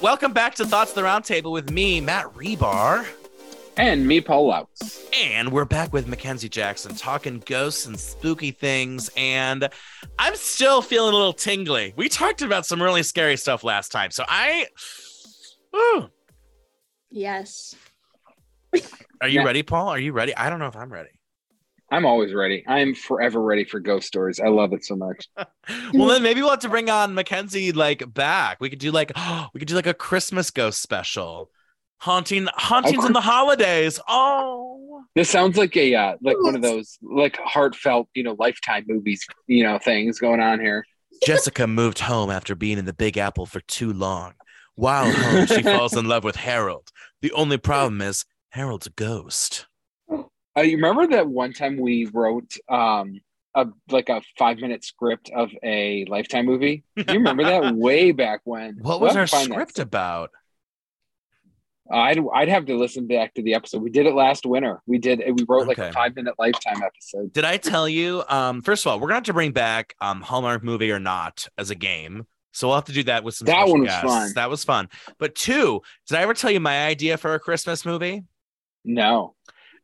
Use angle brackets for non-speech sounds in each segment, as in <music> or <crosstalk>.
Welcome back to Thoughts of the Roundtable with me, Matt Rebar. And me, Paul Laux. And we're back with Mackenzie Jackson talking ghosts and spooky things. And I'm still feeling a little tingly. We talked about some really scary stuff last time. So I. Ooh. Yes. Are you Yeah. ready, Paul? Are you ready? I don't know if I'm ready. I'm always ready. I'm forever ready for ghost stories. I love it so much. <laughs> well, then maybe we'll have to bring on Mackenzie like back. We could do like <gasps> we could do like a Christmas ghost special, haunting hauntings in the holidays. Oh, This sounds like a uh, like one of those like heartfelt, you know, lifetime movies, you know, things going on here. Jessica moved home after being in the Big Apple for too long. While home, she <laughs> falls in love with Harold. The only problem is Harold's a ghost. Uh, you remember that one time we wrote um a like a five minute script of a lifetime movie? Do You remember that <laughs> way back when? What We'll was our to that. script about? I'd I'd have to listen back to the episode. We did it last winter. We did we wrote like a five minute lifetime episode. Did I tell you? Um, first of all, we're gonna have to bring back um Hallmark movie or not as a game. So we'll have to do that with some. That one was guests. fun. That was fun. But two, did I ever tell you my idea for a Christmas movie? No.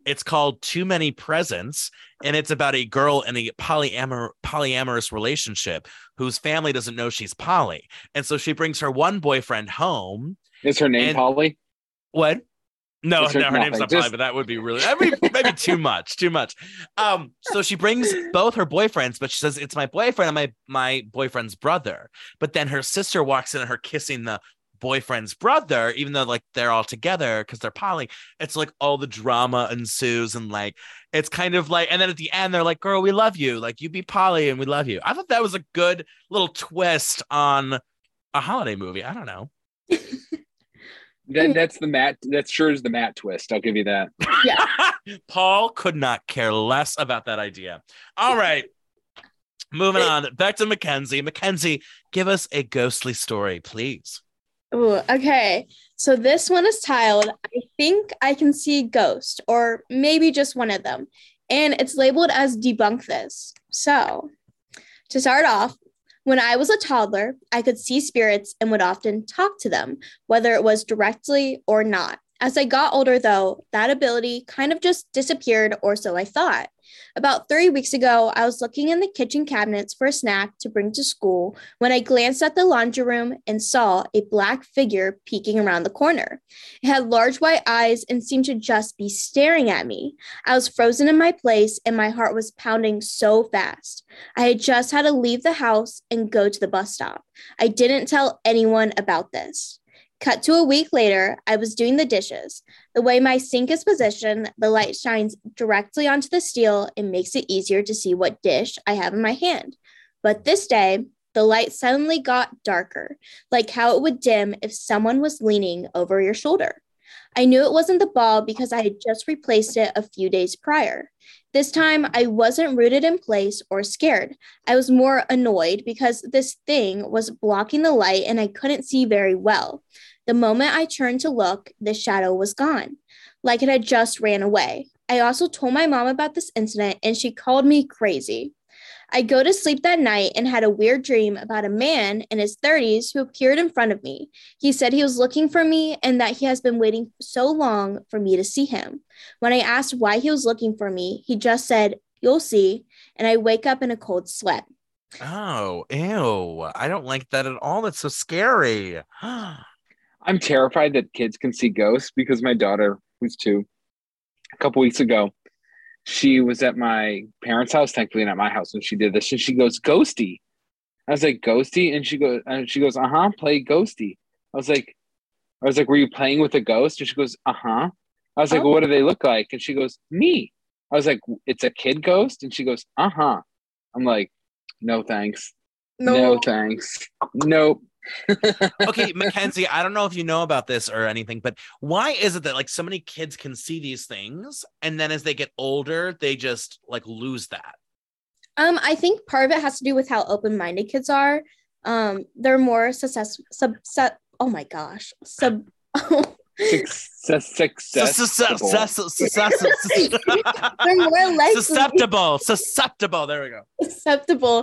It's called Too Many Presents, and it's about a girl in a polyamor- polyamorous relationship whose family doesn't know she's poly, and so she brings her one boyfriend home. Is her name And- Polly? What? No, no, her name's not Polly, but that would be really that'd be maybe too much, too much. Um, so she brings both her boyfriends, but she says it's my boyfriend and my my boyfriend's brother. But then her sister walks in and her kissing the boyfriend's brother, even though like they're all together because they're poly. It's like all the drama ensues and like it's kind of like, and then at the end they're like, "Girl, we love you. Like you be poly and we love you." I thought that was a good little twist on a holiday movie. I don't know. <laughs> That, that's the Matt. That sure is the Matt twist. I'll give you that. Yeah. <laughs> Paul could not care less about that idea. All right. Moving on back to Mackenzie. Mackenzie, give us a ghostly story, please. Ooh, okay. So this one is titled I think I can see ghost, or maybe just one of them. And it's labeled as debunk this. So to start off, when I was a toddler, I could see spirits and would often talk to them, whether it was directly or not. As I got older, though, that ability kind of just disappeared, or so I thought. About three weeks ago, I was looking in the kitchen cabinets for a snack to bring to school when I glanced at the laundry room and saw a black figure peeking around the corner. It had large white eyes and seemed to just be staring at me. I was frozen in my place and my heart was pounding so fast. I had just had to leave the house and go to the bus stop. I didn't tell anyone about this. Cut to a week later, I was doing the dishes. The way my sink is positioned, the light shines directly onto the steel and makes it easier to see what dish I have in my hand. But this day, the light suddenly got darker, like how it would dim if someone was leaning over your shoulder. I knew it wasn't the ball because I had just replaced it a few days prior. This time, I wasn't rooted in place or scared. I was more annoyed because this thing was blocking the light and I couldn't see very well. The moment I turned to look, the shadow was gone, like it had just ran away. I also told my mom about this incident and she called me crazy. I go to sleep that night and had a weird dream about a man in his 30s who appeared in front of me. He said he was looking for me and that he has been waiting so long for me to see him. When I asked why he was looking for me, he just said, You'll see. And I wake up in a cold sweat. Oh, ew. I don't like that at all. That's so scary. <gasps> <gasps> I'm terrified that kids can see ghosts because my daughter, who's two, a couple weeks ago, she was at my parents' house, thankfully not my house, when she did this, and she goes ghosty. I was like ghosty, and she goes, and she goes, uh huh, play ghosty. I was like, I was like, were you playing with a ghost? And she goes, uh huh. I was like, Oh. well, what do they look like? And she goes, me. I was like, it's a kid ghost, and she goes, uh huh. I'm like, no thanks, no, thanks, nope. Okay, <laughs> Mackenzie, I don't know if you know about this or anything, but why is it that like so many kids can see these things and then as they get older, they just like lose that? Um, I think part of it has to do with how open-minded kids are. Um, they're more success sub, sub oh my gosh. Sub <laughs> Success, success, They're more likely susceptible, susceptible. There we go. susceptible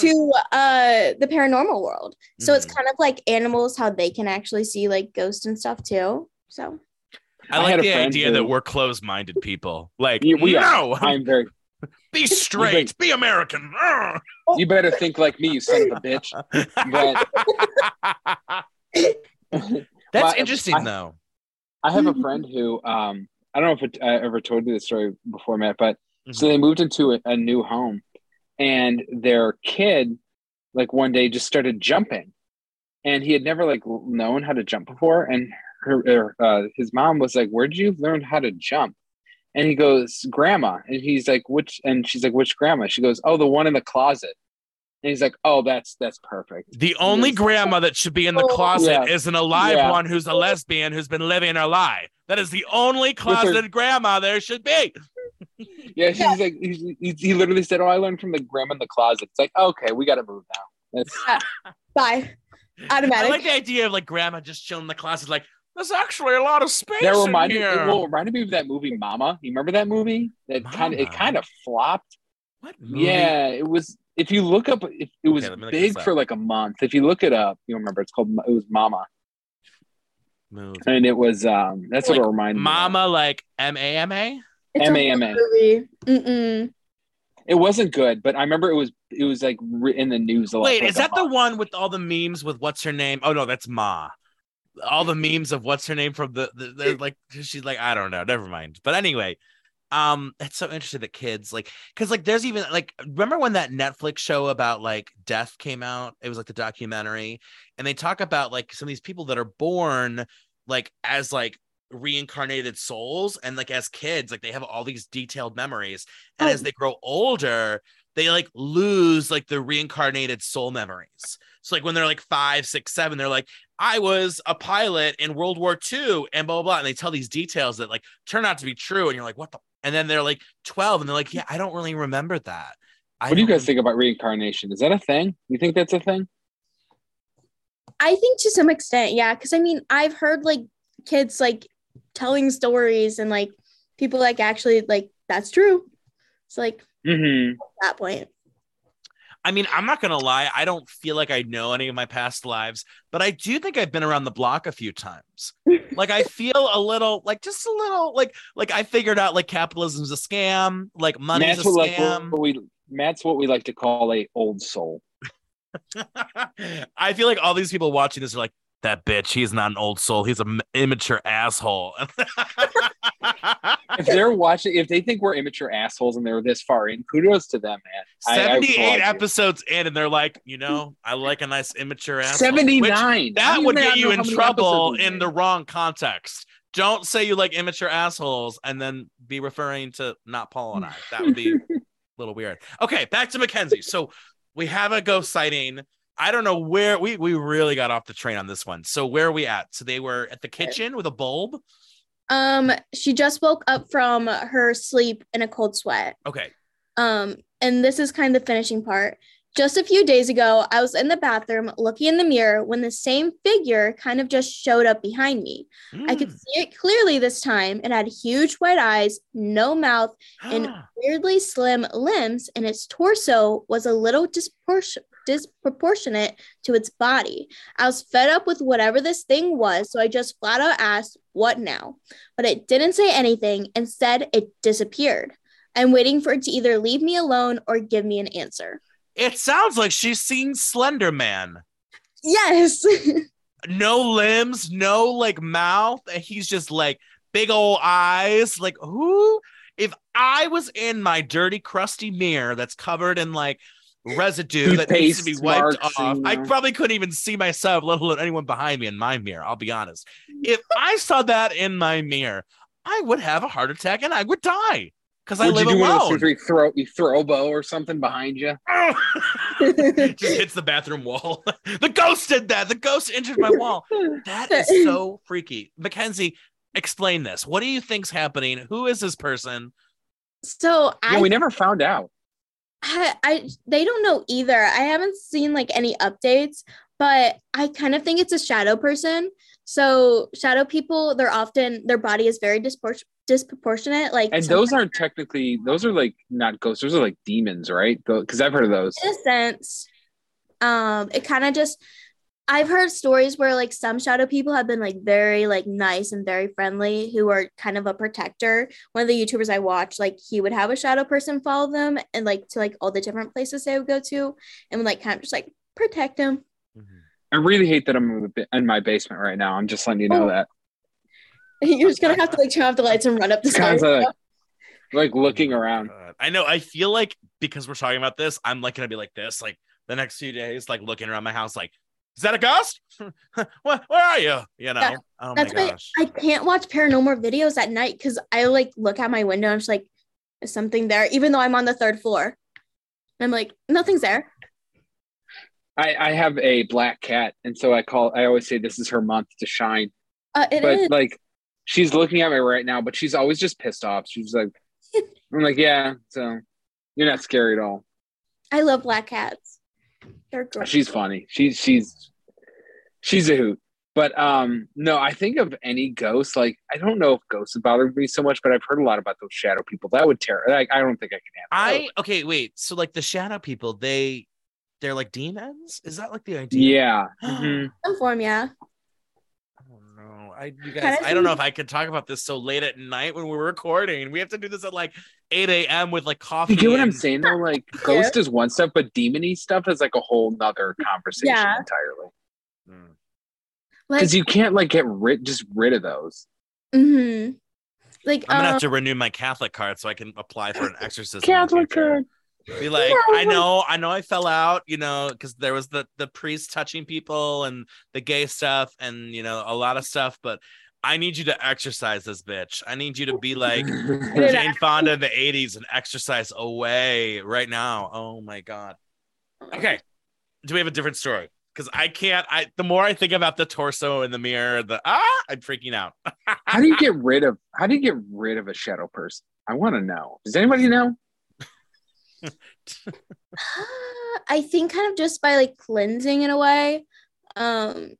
to uh the paranormal world. So it's Mhm. kind of like animals, how they can actually see like ghosts and stuff too. So I I like the idea who- that we're closed-minded people. Like, You- we are. I'm very. <laughs> be straight, be American. You better think like me, you son of a bitch. <laughs> <laughs> That's Well, interesting, I- though. I have a friend <laughs> who um I don't know if it, I ever told you this story before, Matt, but Mm-hmm. so they moved into a, a new home, and their kid, like one day, just started jumping, and he had never like known how to jump before, and her, her uh, his mom was like, "Where did you learn how to jump?" And he goes, "Grandma," and he's like, "Which?" And she's like, "Which grandma?" She goes, "Oh, the one in the closet." And he's like, "Oh, that's that's perfect." The only Yes. grandma that should be in the Oh. closet Yeah. is an alive Yeah. one who's a lesbian who's been living her life. That is the only closeted grandma there should be. <laughs> Yeah, she's like, he, he, he literally said, "Oh, I learned from the grandma in the closet." It's like, okay, we got to move now. That's bye. I like the idea of like grandma just chilling in the closet, like there's actually a lot of space that in reminded here. it will reminded me of that movie Mama. You remember that movie? That kind of it kind of flopped. what movie? Yeah, it was. If you look up, it, it was Okay, let me look big for like a month. If you look it up, you remember it's called. It was Mama, Movie. and it was. um That's what Like it reminded me. Mama, like M A M A. It's a M.A.M.A.. movie. Mm-mm. It wasn't good, but I remember it was. It was like in the news a lot. Wait, for, is a that the one with all the memes with what's her name? Oh no, that's Ma. All the memes of what's her name from the, the, the like she's like I don't know, never mind. But anyway, um, it's so interesting that kids like because like there's even like remember when that Netflix show about like death came out? It was like the documentary, and they talk about like some of these people that are born like as like reincarnated souls and like as kids like they have all these detailed memories and Oh. as they grow older they like lose like the reincarnated soul memories. So like when they're like five, six, seven, they're like, I was a pilot in World War II and blah blah blah. And they tell these details that like turn out to be true. And you're like, what the and then they're like 12 and they're like, Yeah, I don't really remember that. I What do you guys think about reincarnation? Is that a thing? You think that's a thing? I think to some extent, yeah. Because I mean, I've heard like kids like telling stories and like people like actually like that's true. It's like Mm-hmm. at that point. I mean, I'm not gonna lie, I don't feel like I know any of my past lives, but I do think I've been around the block a few times. <laughs> like I feel a little like just a little like like I figured out like capitalism's a scam, like money's Matt's a like, scam. we Matt's what we like to call a old soul. <laughs> I feel like all these people watching this are like, that bitch, he's not an old soul. He's an immature asshole. <laughs> If they're watching, if they think we're immature assholes and they're this far in, kudos to them, man. I- I 78 you. episodes in, and they're like, you know, I like a nice immature asshole. 79. How that would get you in trouble in the wrong context. Don't say you like immature assholes and then be referring to not Paul and I. That would be <laughs> a little weird. Okay, back to Mackenzie. So we have a ghost sighting. I don't know where we we really got off the train on this one. So where are we at? So they were at the kitchen with a bulb. Um, she just woke up from her sleep in a cold sweat. Okay. Um, and this is kind of the finishing part. Just a few days ago, I was in the bathroom looking in the mirror when the same figure kind of just showed up behind me. I could Mm. see it clearly this time. It had huge white eyes, no mouth, and <gasps> weirdly slim limbs, and its torso was a little dispor- disproportionate to its body. I was fed up with whatever this thing was, so I just flat out asked, What now? But it didn't say anything. Instead, it disappeared. I'm waiting for it to either leave me alone or give me an answer. it sounds like she's seen Slender Man. Yes. <laughs> no limbs, no like mouth. and He's just like big old eyes. Like who? If I was in my dirty, crusty mirror that's covered in like residue that needs to be wiped marks off, and, I probably couldn't even see myself, let alone anyone behind me in my mirror. I'll be honest. Mm. If I saw that in my mirror, I would have a heart attack and I would die because I live you do one of those alone. you throw, you throw a bow or something behind you? <laughs> just hits the bathroom wall. <laughs> the ghost did that. The ghost entered my wall. <laughs> That is so freaky. Mackenzie, explain this. What do you think's happening? Who is this person? so I Yeah, we never found out. I, I they don't know either. I haven't seen like any updates, but I kind of think it's a shadow person. So shadow people, they're often their body is very dispor- disproportionate. Like And those aren't technically those are like not ghosts. Those are like demons, right? Because I've heard of those. in a sense, um, it kind of just I've heard stories where like some shadow people have been like very like nice and very friendly who are kind of a protector. One of the YouTubers I watch, like he would have a shadow person follow them and like to like all the different places they would go to and would like kind of just like protect them. Mm-hmm. I really hate that I'm in my basement right now. I'm just letting you know Oh. that. <laughs> You're just gonna have to like turn off the lights and run up the stairs. Kinda like looking oh around. God. I know. I feel like because we're talking about this, I'm like gonna be like this, like the next few days, like looking around my house, like, is that a ghost? <laughs> what? Where are you? You know? Yeah, oh That's my why gosh. I can't watch paranormal videos at night because I like look out my window and I'm just like, is something there? Even though I'm on the third floor. I'm like, nothing's there. I, I have a black cat, and so I call. I always say this is her month to shine. Uh, it but is. like, she's looking at me right now, but she's always just pissed off. She's like, <laughs> I'm like, yeah. So you're not scary at all. I love black cats. They're great. She's funny. She's she's she's a hoot. But um, no, I think of any ghost. Like, I don't know if ghosts have bothered me so much, but I've heard a lot about those shadow people. That would tear. Like, I don't think I can handle. I okay, wait. So like the shadow people, they they're like demons? Is that like the idea? Yeah. <gasps> Mhm. Some form, yeah. Oh. I you guys I don't know if I could talk about this so late at night when we're recording. We have to do this at like 8 a.m. with like coffee. You get what I'm saying though? Like, <laughs> ghost is one stuff, but demony stuff is like a whole nother conversation Yeah. entirely. Mm. Like, Because you can't like get rid just rid of those. hmm like I'm gonna um, have to renew my Catholic card so I can apply for an exorcism. Catholic card. Be like, No. I know, I know, I fell out, you know, because there was the the priest touching people and the gay stuff and you know a lot of stuff, but I need you to exercise this bitch. I need you to be like <laughs> Jane Fonda in the '80s and exercise away right now. Oh my god. Okay, do we have a different story? Because I can't. I the more I think about the torso in the mirror, the ah, I'm freaking out. how do you <laughs> get rid of how do you get rid of a shadow person? I want to know. Does anybody know? <sighs> I think kind of just by like cleansing in a way. Um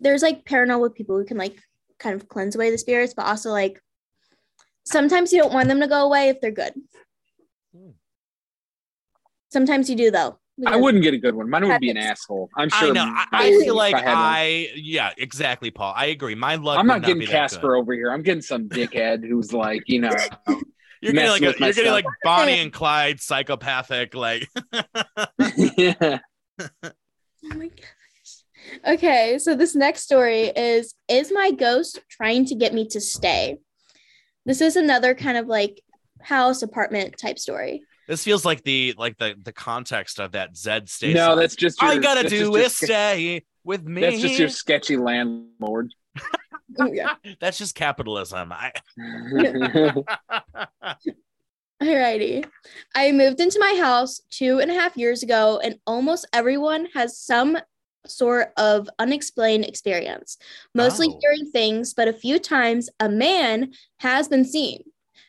there's like paranormal people who can like kind of cleanse away the spirits, but also like sometimes you don't want them to go away if they're good. Hmm. Sometimes you do though. I wouldn't get a good one. Mine would be an asshole. I'm sure. I know. I, I feel like had one. I, yeah, exactly, Paul. I agree. My luck. I'm would not getting be Casper over here. I'm getting some dickhead who's like, you know, <laughs> You're getting like messing a, you're getting like Bonnie and Clyde psychopathic like yeah. <laughs> <laughs> Oh my gosh. Okay, so this next story is Is my ghost trying to get me to stay? This is another kind of like house apartment type story. this feels like the like the the context of that Zed station. No, that's just all your, you gotta that's do just is ske- stay with me. That's just your sketchy landlord. <laughs> Oh, yeah. <laughs> That's just capitalism. I <laughs> Alrighty. I moved into my house two and a half years ago, and almost everyone has some sort of unexplained experience, mostly Oh. hearing things, but a few times a man has been seen.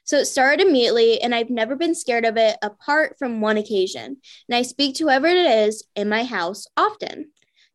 So it started immediately, and I've never been scared of it apart from one occasion. And I speak to whoever it is in my house often.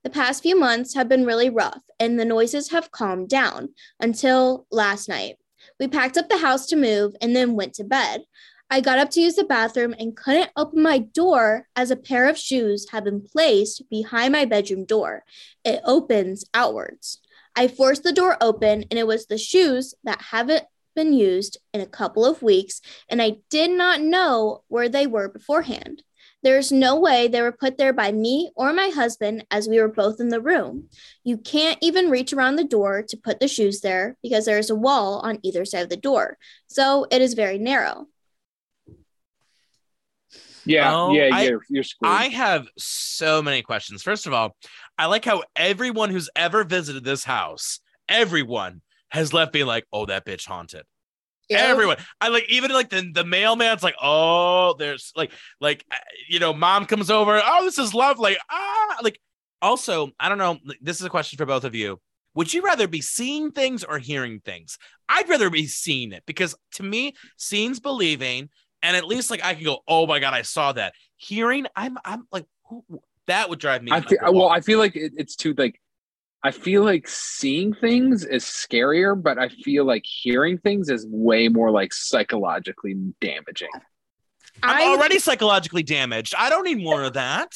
The past few months have been really rough, and the noises have calmed down until last night. We packed up the house to move and then went to bed. I got up to use the bathroom and couldn't open my door as a pair of shoes had been placed behind my bedroom door. It opens outwards. I forced the door open and it was the shoes that haven't been used in a couple of weeks, and I did not know where they were beforehand. There's no way they were put there by me or my husband as we were both in the room. You can't even reach around the door to put the shoes there because there is a wall on either side of the door. So it is very narrow. Yeah, Oh, yeah, I- you're, you're screwed. I have so many questions. First of all, I like how everyone who's ever visited this house, everyone has left being like, "Oh, that bitch haunted." Everyone, I like even like the the mailman's like, "Oh, there's like like uh, you know, mom comes over. Oh, this is lovely. Ah, like also, I don't know. This is a question for both of you. Would you rather be seeing things or hearing things? I'd rather be seeing it because to me, seeing's believing, and at least like I can go, "Oh my god, I saw that." Hearing, I'm I'm like, who, that would drive me. I feel, well. I feel like it, it's too like I feel like seeing things is scarier, but I feel like hearing things is way more like psychologically damaging. I'm already psychologically damaged. I don't need more of that.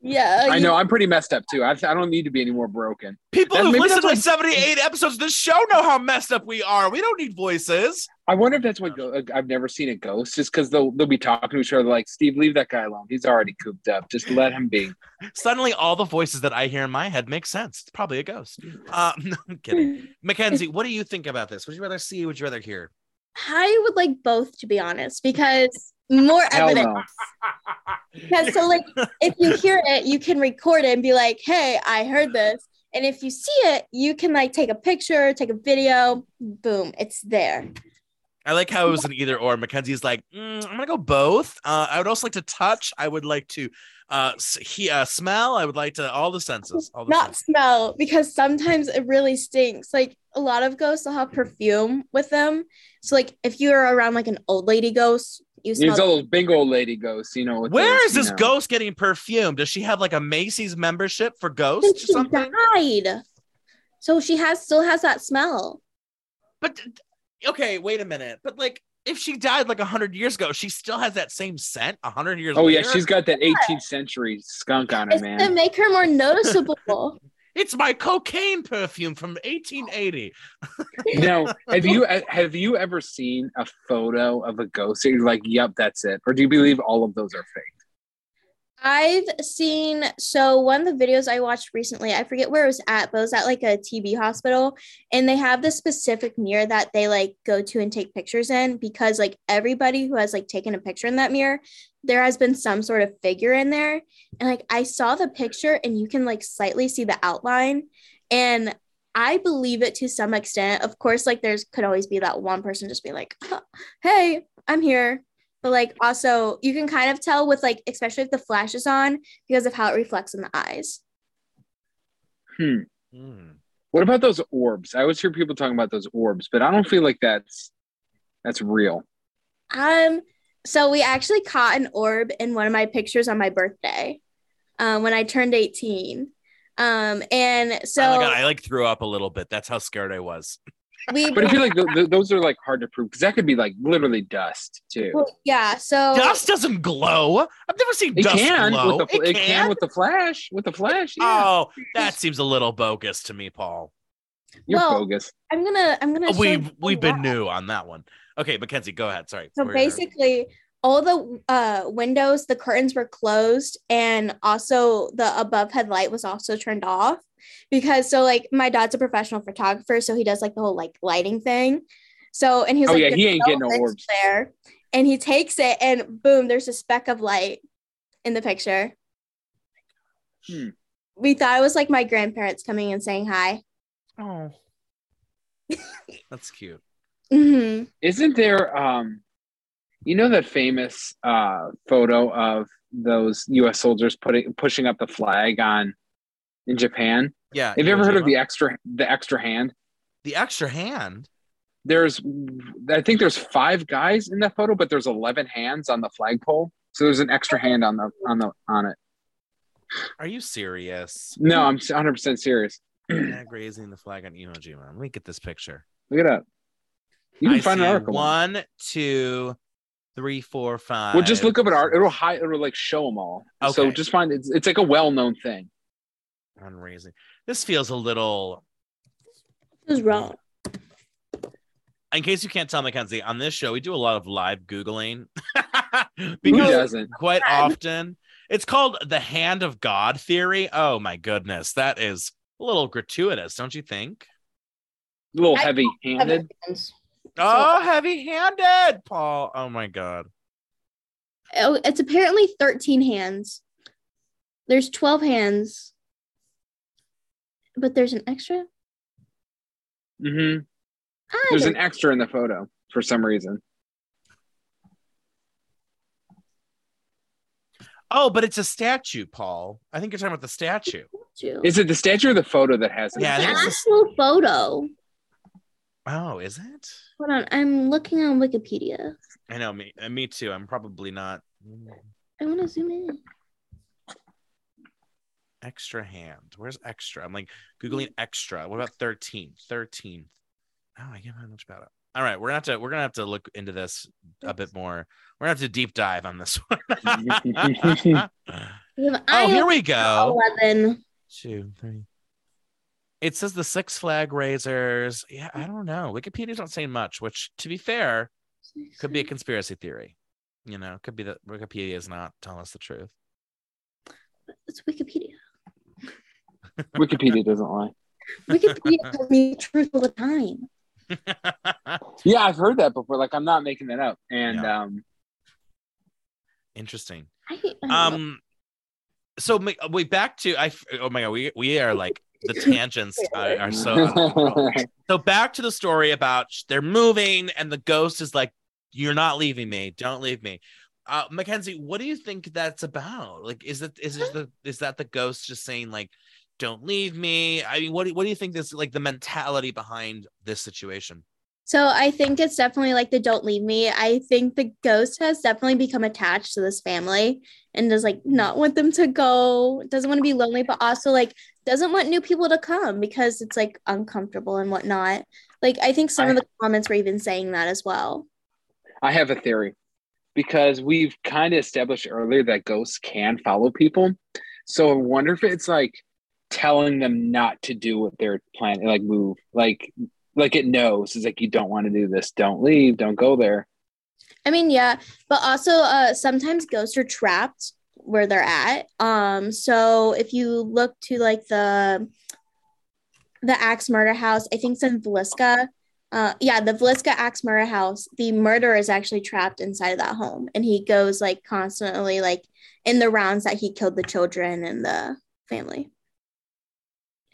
Yeah. I you- know I'm pretty messed up too. I, I don't need to be any more broken. People And who've maybe listened to that's 78 episodes of this show know how messed up we are. We don't need voices. I wonder if that's what I've never seen a ghost, just because they'll they'll be talking to each other like Steve, leave that guy alone. He's already cooped up. Just let him be. <laughs> Suddenly, all the voices that I hear in my head make sense. It's probably a ghost. Uh, <laughs> no, I'm kidding. <laughs> Mackenzie, what do you think about this? Would you rather see? Would you rather hear? I would like both to be honest, because more Hell evidence. no. So like if you hear it, you can record it and be like, hey, I heard this. And if you see it, you can like take a picture, take a video, boom, it's there. I like how it was an either or. Mackenzie's like, "Mm, I'm gonna go both. Uh, I would also like to touch. I would like to uh, he, uh smell. I would like to all the senses. All the Not senses. smell, because sometimes it really stinks. Like a lot of ghosts will have perfume with them. So like if you're around like an old lady ghost, you smell There's all those big old lady ghosts, you know. with Where those, is this know. ghost getting perfume? Does she have like a Macy's membership for since ghosts or she something? died. So she has still has that smell. But okay, wait a minute. But like, if she died like hundred years ago, she still has that same scent. hundred years. Oh yeah, she's got that 18th century skunk on her, It's to man. make her more noticeable. <laughs> It's my cocaine perfume from 1880. <laughs> now, have you uh, have you ever seen a photo of a ghost? that You're like, yep, that's it. Or do you believe all of those are fake? I've seen so one of the videos I watched recently, I forget where it was at, but it was at like a TB hospital, and they have this specific mirror that they like go to and take pictures in because like everybody who has like taken a picture in that mirror, there has been some sort of figure in there. And like I saw the picture and you can like slightly see the outline. And I believe it to some extent. Of course, like there's could always be that one person just be like, "Huh, hey, I'm here but like also you can kind of tell with like especially if the flash is on because of how it reflects in the eyes Hmm. Hmm. What about those orbs? I always hear people talking about those orbs, but I don't feel like that's that's real. um so we actually caught an orb in one of my pictures on my birthday um when i turned 18 um and so oh my god, I like threw up a little bit. That's how scared I was. <laughs> we But I feel like th- th- those are like hard to prove because that could be like literally dust too. well, yeah so Dust doesn't glow. I've never seen It dust can glow. with the it, it, can with the flash with the flash. Yeah. Oh, that seems a little bogus to me, Paul. You're well, bogus. i'm gonna i'm gonna show We've we've been new on that one. Okay, Mackenzie, go ahead. Sorry. So We're- basically, all the uh, windows, the curtains were closed, and also the above headlight was also turned off because so like my dad's a professional photographer, so he does like the whole like lighting thing. So and he's was Oh like, yeah, he ain't getting no lights orbs. there, and he takes it, and boom, there's a speck of light in the picture. Hmm. We thought it was like my grandparents coming and saying hi. Oh, <laughs> that's cute. Hmm Isn't there um you know that famous uh photo of those US soldiers putting pushing up the flag on in Japan? Yeah. Have you ever heard of the extra the extra hand? the extra hand? There's I think there's five guys in that photo, but there's 11 hands on the flagpole. So there's an extra hand on the on the on it. Are you serious? No, I'm 100% serious. Flag raising the flag on Iwo Jima. Let me get this picture. Look it up. You can I find an article. One, two, three, four, five. Well, just look up an art. It'll hide. It'll like show them all. Okay. So just find it's it's like a well known thing. on. This feels a little. It was wrong. In case you can't tell, Mackenzie, on this show we do a lot of live googling <laughs> Who because doesn't? quite often it's called the hand of God theory. Oh my goodness, that is a little gratuitous, don't you think? A little heavy handed. Oh, heavy-handed, Paul. Oh my god. Oh, it's apparently 13 hands. There's 12 hands. But there's an extra? I There's an extra in the photo for some reason. Oh, but it's a statue, Paul. I think you're talking about the statue. know. Is it the statue or the photo that has it? Yeah, I It's think an it's actual photo. Oh, is it? Hold on, I'm looking on Wikipedia. I know me. uh, Me too. I'm probably not. I want to zoom in. Extra hand. Where's extra? I'm like googling extra. What about 13? 13. Oh, I can't find much about it. All right, we're gonna have to we're gonna have to look into this a bit more. We're gonna have to deep dive on this one. <laughs> oh, here we go. Eleven. Two, three. It says the Six Flag Raisers. Yeah, I don't know. Wikipedia's not saying much, which, to be fair, could be a conspiracy theory. You know, could be that Wikipedia is not telling us the truth. It's Wikipedia. Wikipedia doesn't lie. <laughs> Wikipedia tells me the truth all the time. <laughs> Yeah, I've heard that before. Like I'm not making that up. And Yeah. um, Interesting. I, I Um, so ma- wait, back to I. Oh my god, we we are like the tangents are, are <laughs> so. so back to the story about they're moving and the ghost is like, "You're not leaving me. Don't leave me." Uh, Mackenzie, what do you think that's about? Like, is it is it the is that the ghost just saying like, "Don't leave me"? I mean, what do, what do you think this like the mentality behind this situation? So I think it's definitely like the don't leave me. I think the ghost has definitely become attached to this family and does like not want them to go, doesn't want to be lonely, but also like doesn't want new people to come because it's like uncomfortable and whatnot. Like I think some I- of the comments were even saying that as well. I have a theory because we've kind of established earlier that ghosts can follow people. So I wonder if it's like telling them not to do what they're planning, like move, like like it knows. It's like you don't want to do this. Don't leave. Don't go there. I mean, yeah, but also uh sometimes ghosts are trapped where they're at. Um, so if you look to like the the Axe Murder House, I think it's in Villisca. Uh, yeah, the Villisca Axe Murder House. The murderer is actually trapped inside of that home, and he goes like constantly like in the rounds that he killed the children and the family.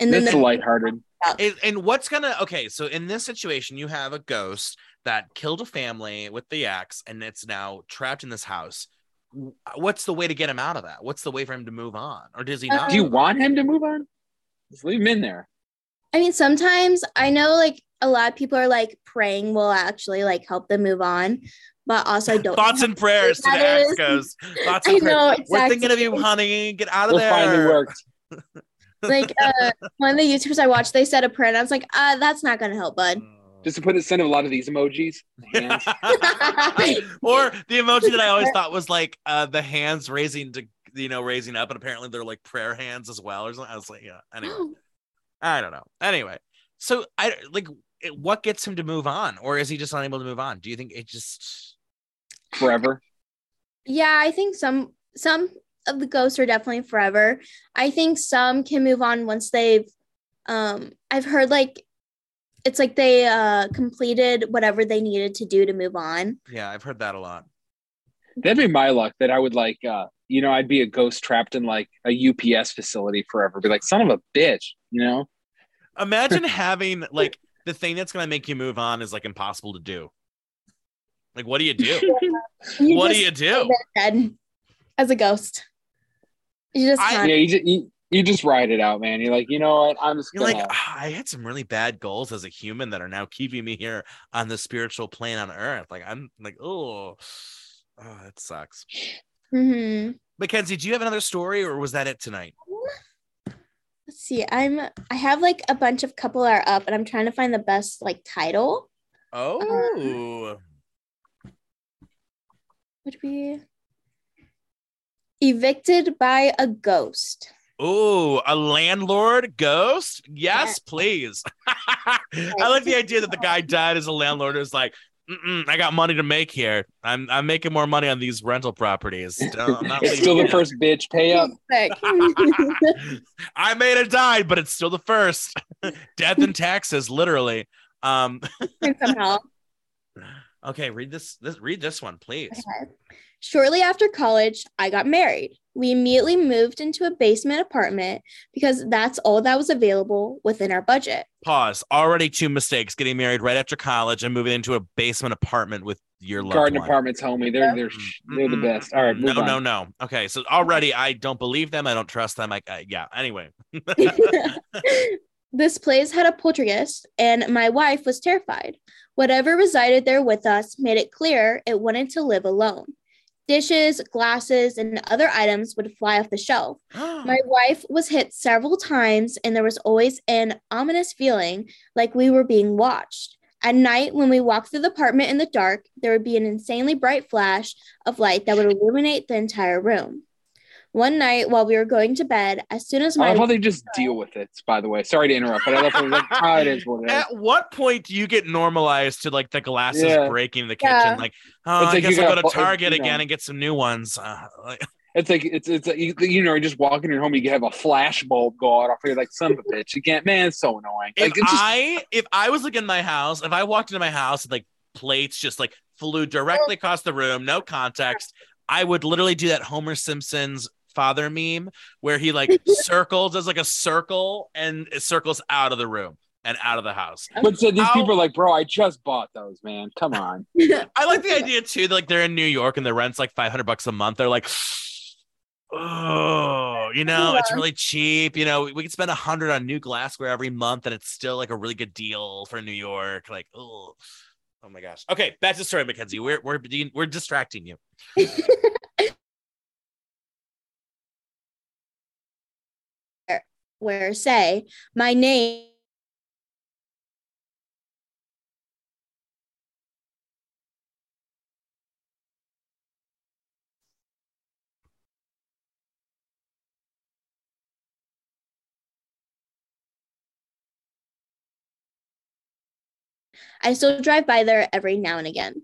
And then That's the, lighthearted. And, and what's gonna okay? So in this situation, you have a ghost that killed a family with the axe, and it's now trapped in this house. W- What's the way to get him out of that? What's the way for him to move on, or does he Uh, not? Do you want him to move on? Just leave him in there. I mean, sometimes I know like a lot of people are like praying will actually like help them move on, but also I don't. Thoughts and prayers to the That axe is- ghost. Thoughts <laughs> I and prayers. know We're exactly. thinking of you, honey. Get out of It there. finally worked. <laughs> like uh, one of the YouTubers I watched, they said a prayer, and I was like, uh, that's not gonna help, bud. Just to put it, send a lot of these emojis. Hands. <laughs> or the emoji that I always thought was like uh, the hands raising to you know raising up, and apparently they're like prayer hands as well, or something. I was like, yeah. Anyway, I don't know. Anyway, so I like it, what gets him to move on, or is he just unable to move on? Do you think it just? Forever. yeah, I think some some of the ghosts are definitely forever. I think some can move on once they've. Um, I've heard like it's like they uh completed whatever they needed to do to move on. Yeah, I've heard that a lot. That'd be my luck that I would like, uh, you know, I'd be a ghost trapped in like a UPS facility forever. Be like, son of a bitch, you know? Imagine having like the thing that's gonna make you move on is like impossible to do. Like, what do you do? <laughs> You what do you do? dead as a ghost. You just I- can't. Yeah, you just, you, you just ride it out, man. You're like, you know what? I'm just You're gonna. like, "Ah, I had some really bad goals as a human that are now keeping me here on the spiritual plane on Earth. Like, I'm like, oh, <sighs> oh, that sucks. hmm Mackenzie, do you have another story, or was that it tonight? Let's see. I'm. I have like a bunch of couple are up, and I'm trying to find the best like title. Oh, Would be evicted by a ghost. Oh, a landlord ghost? Yes, please. <laughs> I like the idea that the guy died as a landlord. Who's like, Mm-mm, I got money to make here. I'm I'm making more money on these rental properties. Don't- I'm not it's still the first bitch. Pay up. <laughs> <laughs> I may have died, but it's still the first. Death and taxes, literally. Um, Somehow. okay, read this, this read this one, please. Okay. Shortly after college, I got married. We immediately moved into a basement apartment because that's all that was available within our budget. Pause. Already two mistakes: getting married right after college and moving into a basement apartment with your loved Garden one. apartments, homie. They're they're mm, they're the best. All right, no, on. no, no. Okay, so already I don't believe them. I don't trust them. I, I yeah. Anyway, <laughs> this place had a poltergeist, and my wife was terrified. Whatever resided there with us made it clear it wanted to live alone. Dishes, glasses, and other items would fly off the shelf. <gasps> My wife was hit several times, and there was always an ominous feeling like we were being watched. At night, when we walked through the apartment in the dark, there would be an insanely bright flash of light that would illuminate the entire room. One night, while we were going to bed, as soon as I my love how they just deal with it. By the way, sorry to interrupt, but I love how like, <laughs> oh, it is what it is. At what point do you get normalized to like the glasses Yeah. breaking in the kitchen? Yeah. Like, oh, It's I like you guess I'll go gotta to Target you know. again and get some new ones. Uh, <laughs> like, It's like it's it's like, you, you know, you're just walk in your home, you have a flash bulb go out. off. You're like, son of a bitch, you can't. Man, it's so annoying. if Like, it's just, I if I was like in my house, if I walked into my house and like plates just like flew directly across the room, no context, I would literally do that Homer Simpson's father meme where he like <laughs> circles, does like a circle and it circles out of the room and out of the house. but so these How- people are like, bro, I just bought those, man. Come on. <laughs> I like the idea too. That, like they're in New York and the rent's like five hundred bucks a month. They're like, oh, you know, it's really cheap. You know, we, we could spend a hundred on new glassware every month, and it's still like a really good deal for New York. Like, oh, oh my gosh. Okay, back to the story, Mackenzie. We're we're we're distracting you. <laughs> where say my name I still drive by there every now and again.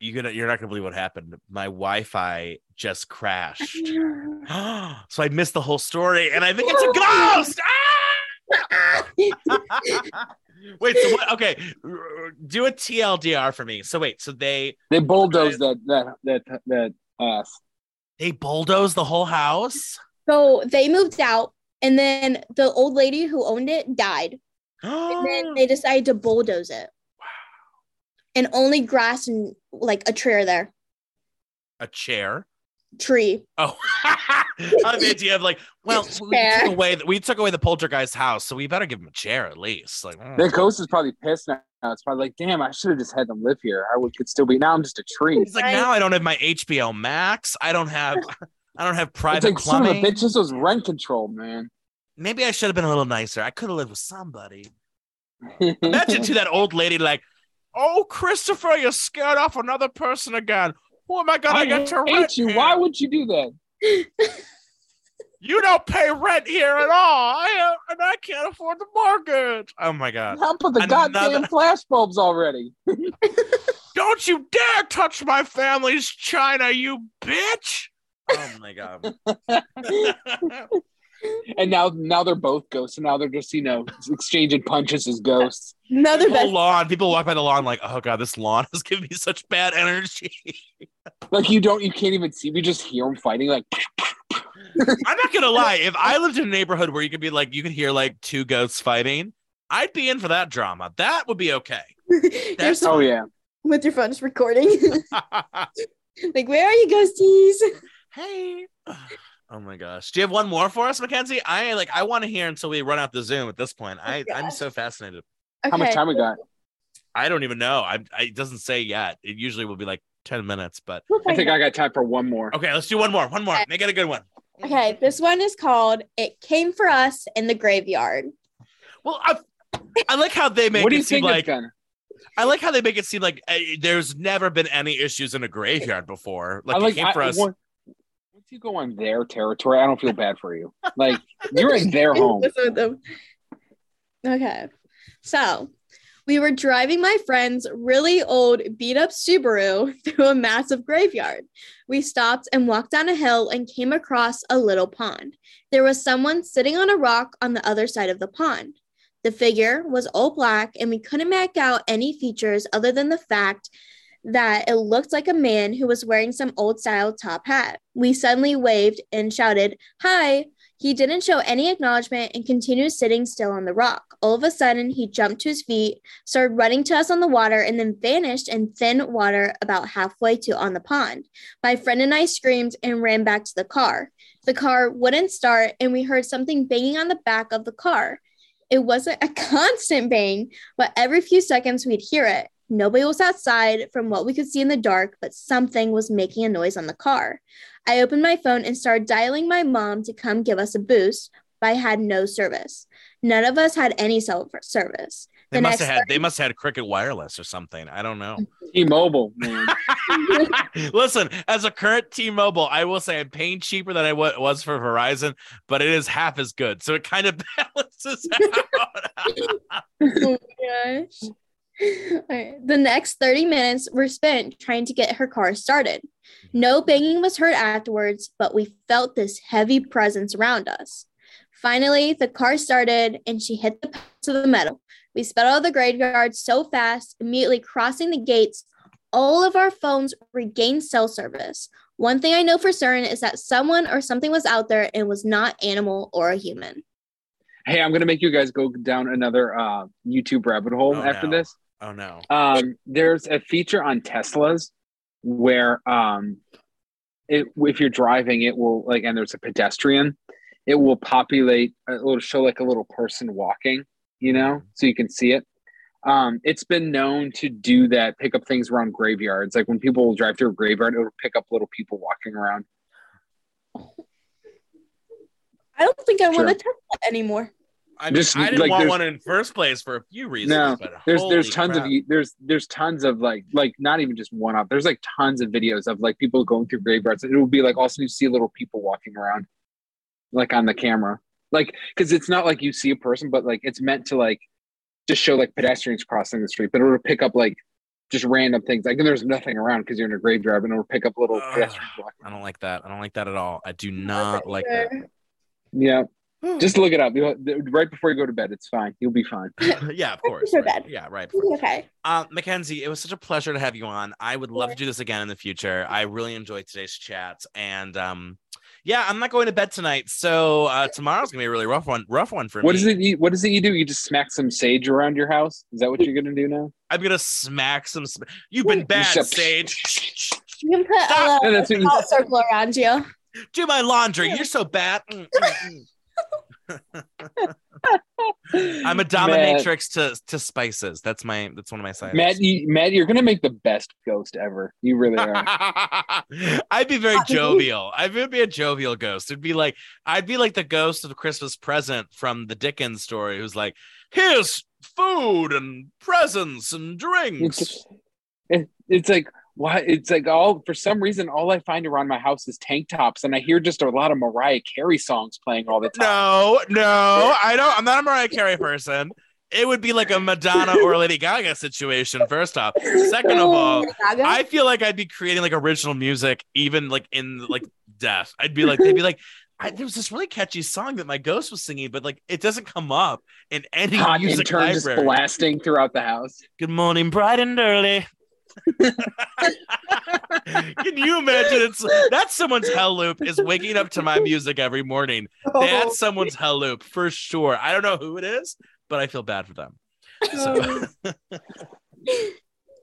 You gonna you're not gonna believe what happened. My Wi-Fi just crashed. <laughs> <gasps> so I missed the whole story, and I think it's a ghost. <laughs> Ah! <laughs> wait, so what? Okay, do a TLDR for me. So wait, so they They bulldozed that that that that ass. they bulldoze the whole house. So they moved out, and then the old lady who owned it died. And then <gasps> they decided to bulldoze it. And only grass and like a tree are there. a chair. Tree. Oh, <laughs> I have the idea of like, well, we took away we took away the poltergeist house, so we better give him a chair at least. Like, mm. The ghost is probably pissed now. It's probably like, damn, I should have just had them live here. I would could still be. Now I'm just a tree. He's like, Right. now I don't have my HBO Max. I don't have, I don't have It's private like son of a plumbing. bitch. This was rent control, man. Maybe I should have been a little nicer. I could have lived with somebody. Imagine to that old lady like, "Oh, Christopher, you're scared off another person again. Who am I gonna I get to hate rent you. here? Why would you do that? You don't pay rent here at all, I, uh, and I can't afford the mortgage. Oh my god! How about the Another- goddamn flashbulbs already? <laughs> Don't you dare touch my family's china, you bitch! Oh my god! <laughs> <laughs> And now, now they're both ghosts, and now they're just you know exchanging punches as ghosts. Another the best. lawn. People walk by the lawn like, "Oh god, this lawn is giving me such bad energy." <laughs> Like you don't, you can't even see. We just hear them fighting. Like I'm not gonna lie. If I lived in a neighborhood where you could be like, you could hear like two ghosts fighting, I'd be in for that drama. That would be okay. <laughs> That's- so- oh yeah, with your phone just recording. like, where are you, ghosties? hey. Oh my gosh. Do you have one more for us, Mackenzie? I like. I want to hear until we run out the Zoom. At this point, I I'm so fascinated. Okay. how much time we got? I don't even know. I, I it doesn't say yet. It usually will be like ten minutes, but We'll I think. I got time for one more. okay. Let's do one more. One more. Make it a good one. Okay, this one is called "It Came for Us in the Graveyard." Well, I, I like how they make what do it you seem think like it's? I like how they make it seem like uh, there's never been any issues in a graveyard before. Like, I like it came I, for us. Once, once you go on their territory, I don't feel bad for you. Like you're in their <laughs> home. Listen with them. Okay, so we were driving my friend's really old, beat up Subaru <laughs> through a massive graveyard. We stopped and walked down a hill and came across a little pond. There was someone sitting on a rock on the other side of the pond. The figure was all black, and we couldn't make out any features other than the fact that it looked like a man who was wearing some old style top hat. We suddenly waved and shouted, Hi! He didn't show any acknowledgement and continued sitting still on the rock. All of a sudden, he jumped to his feet, started running to us on the water, and then vanished in thin water about halfway to on the pond. My friend and I screamed and ran back to the car. The car wouldn't start, and we heard something banging on the back of the car. It wasn't a <laughs> constant bang, but every few seconds we'd hear it. Nobody was outside from what we could see in the dark, but something was making a noise on the car. I opened my phone and started dialing my mom to come give us a boost, but I had no service. None of us had any cell service. They The must have had they must have had Cricket Wireless or something. I don't know. <laughs> T-Mobile, man. <laughs> Listen, as a current T-Mobile, I will say I'm paying cheaper than I was for Verizon, but it is half as good, so it kind of <laughs> balances out. oh my gosh. Alright, The next 30 minutes were spent trying to get her car started. No banging was heard afterwards, but we felt this heavy presence around us. Finally, the car started and she hit the pedal to the metal. We sped out of the graveyard so fast, immediately crossing the gates. All of our phones regained cell service. One thing I know for certain is that someone or something was out there and was not animal or a human. hey, I'm gonna make you guys go down another uh, YouTube rabbit hole Oh, after no. this. Oh no. Um, there's a feature on Teslas where um, it if you're driving, it will like, and there's a pedestrian, it will populate. It will show like a little person walking, you know, so you can see it. Um, it's been known to do that, pick up things around graveyards. Like when people drive through a graveyard, it'll pick up little people walking around. I don't think I Sure. want to test that anymore. I mean, Just, I didn't like, want one in first place for a few reasons. No, but there's holy there's tons crap. of there's there's tons of like like not even just one off. there's like tons of videos of like people going through graveyards it will be like also you see little people walking around like on the camera like because it's not like you see a person but like it's meant to like just show like pedestrians crossing the street but it'll pick up like just random things like and there's nothing around because you're in a graveyard and it'll pick up little Ugh. pedestrians walking I don't like that. I don't like that at all. I do not like that. yeah just look it up You'll- right before you go to bed it's fine you'll be fine <laughs> yeah, of course. for right. bed. Yeah, right. Okay. Uh, Mackenzie, it was such a pleasure to have you on. I would love to do this again in the future. I really enjoyed today's chat, and um, yeah, I'm not going to bed tonight, so uh, tomorrow's gonna be a really rough one. Rough one for what me. is it you, what is it you do you just smack some sage around your house is that what you're gonna do now I'm gonna smack some. Sm- You've been bad, shut- Sage. You can put Stop. a little <laughs> that's what you- salt circle around you. Do my laundry. You're so bad. I'm a <laughs> dominatrix to to spices. That's my. That's one of my sides. Matt, you, Matt, you're gonna make the best ghost ever. You really are. <laughs> I'd be very <laughs> jovial. I would be a jovial ghost. It'd be like I'd be like the ghost of the Christmas present from the Dickens story, who's like, "Here's food and presents and drinks." it's, it's like why? It's like all for some reason all I find around my house is tank tops, and I hear just a lot of Mariah Carey songs playing all the time. No, no, I don't. I'm not a Mariah Carey person. It would be like a Madonna or a Lady Gaga situation. First off, second of all, I feel like I'd be creating like original music, even like in like death. I'd be like, they'd be like, I, there was this really catchy song that my ghost was singing, but like it doesn't come up in any Hot music intern just blasting throughout the house. Good morning, bright and early. <laughs> Can you imagine? It's that's someone's hell loop is waking up to my music every morning. Oh. That's someone's hell loop for sure. I don't know who it is, but I feel bad for them. So,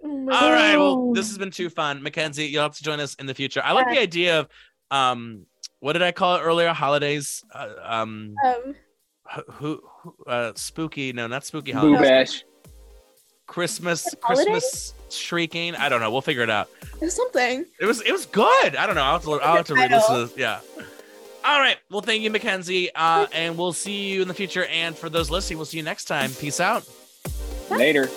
Oh my <laughs> all right. Well, this has been too fun. Mackenzie, you'll have to join us in the future. I like the idea of um what did I call it earlier? Holidays. Uh, um Um, who, who uh spooky, no, not spooky Boo holidays. bash. Christmas Christmas shrieking. I don't know. We'll figure it out. it's something. It was it was good. I don't know. I'll have to, I'll have to read this. Title. Yeah. All right. Well, thank you, Mackenzie. Uh, and we'll see you in the future. And for those listening, we'll see you next time. Peace out. Later.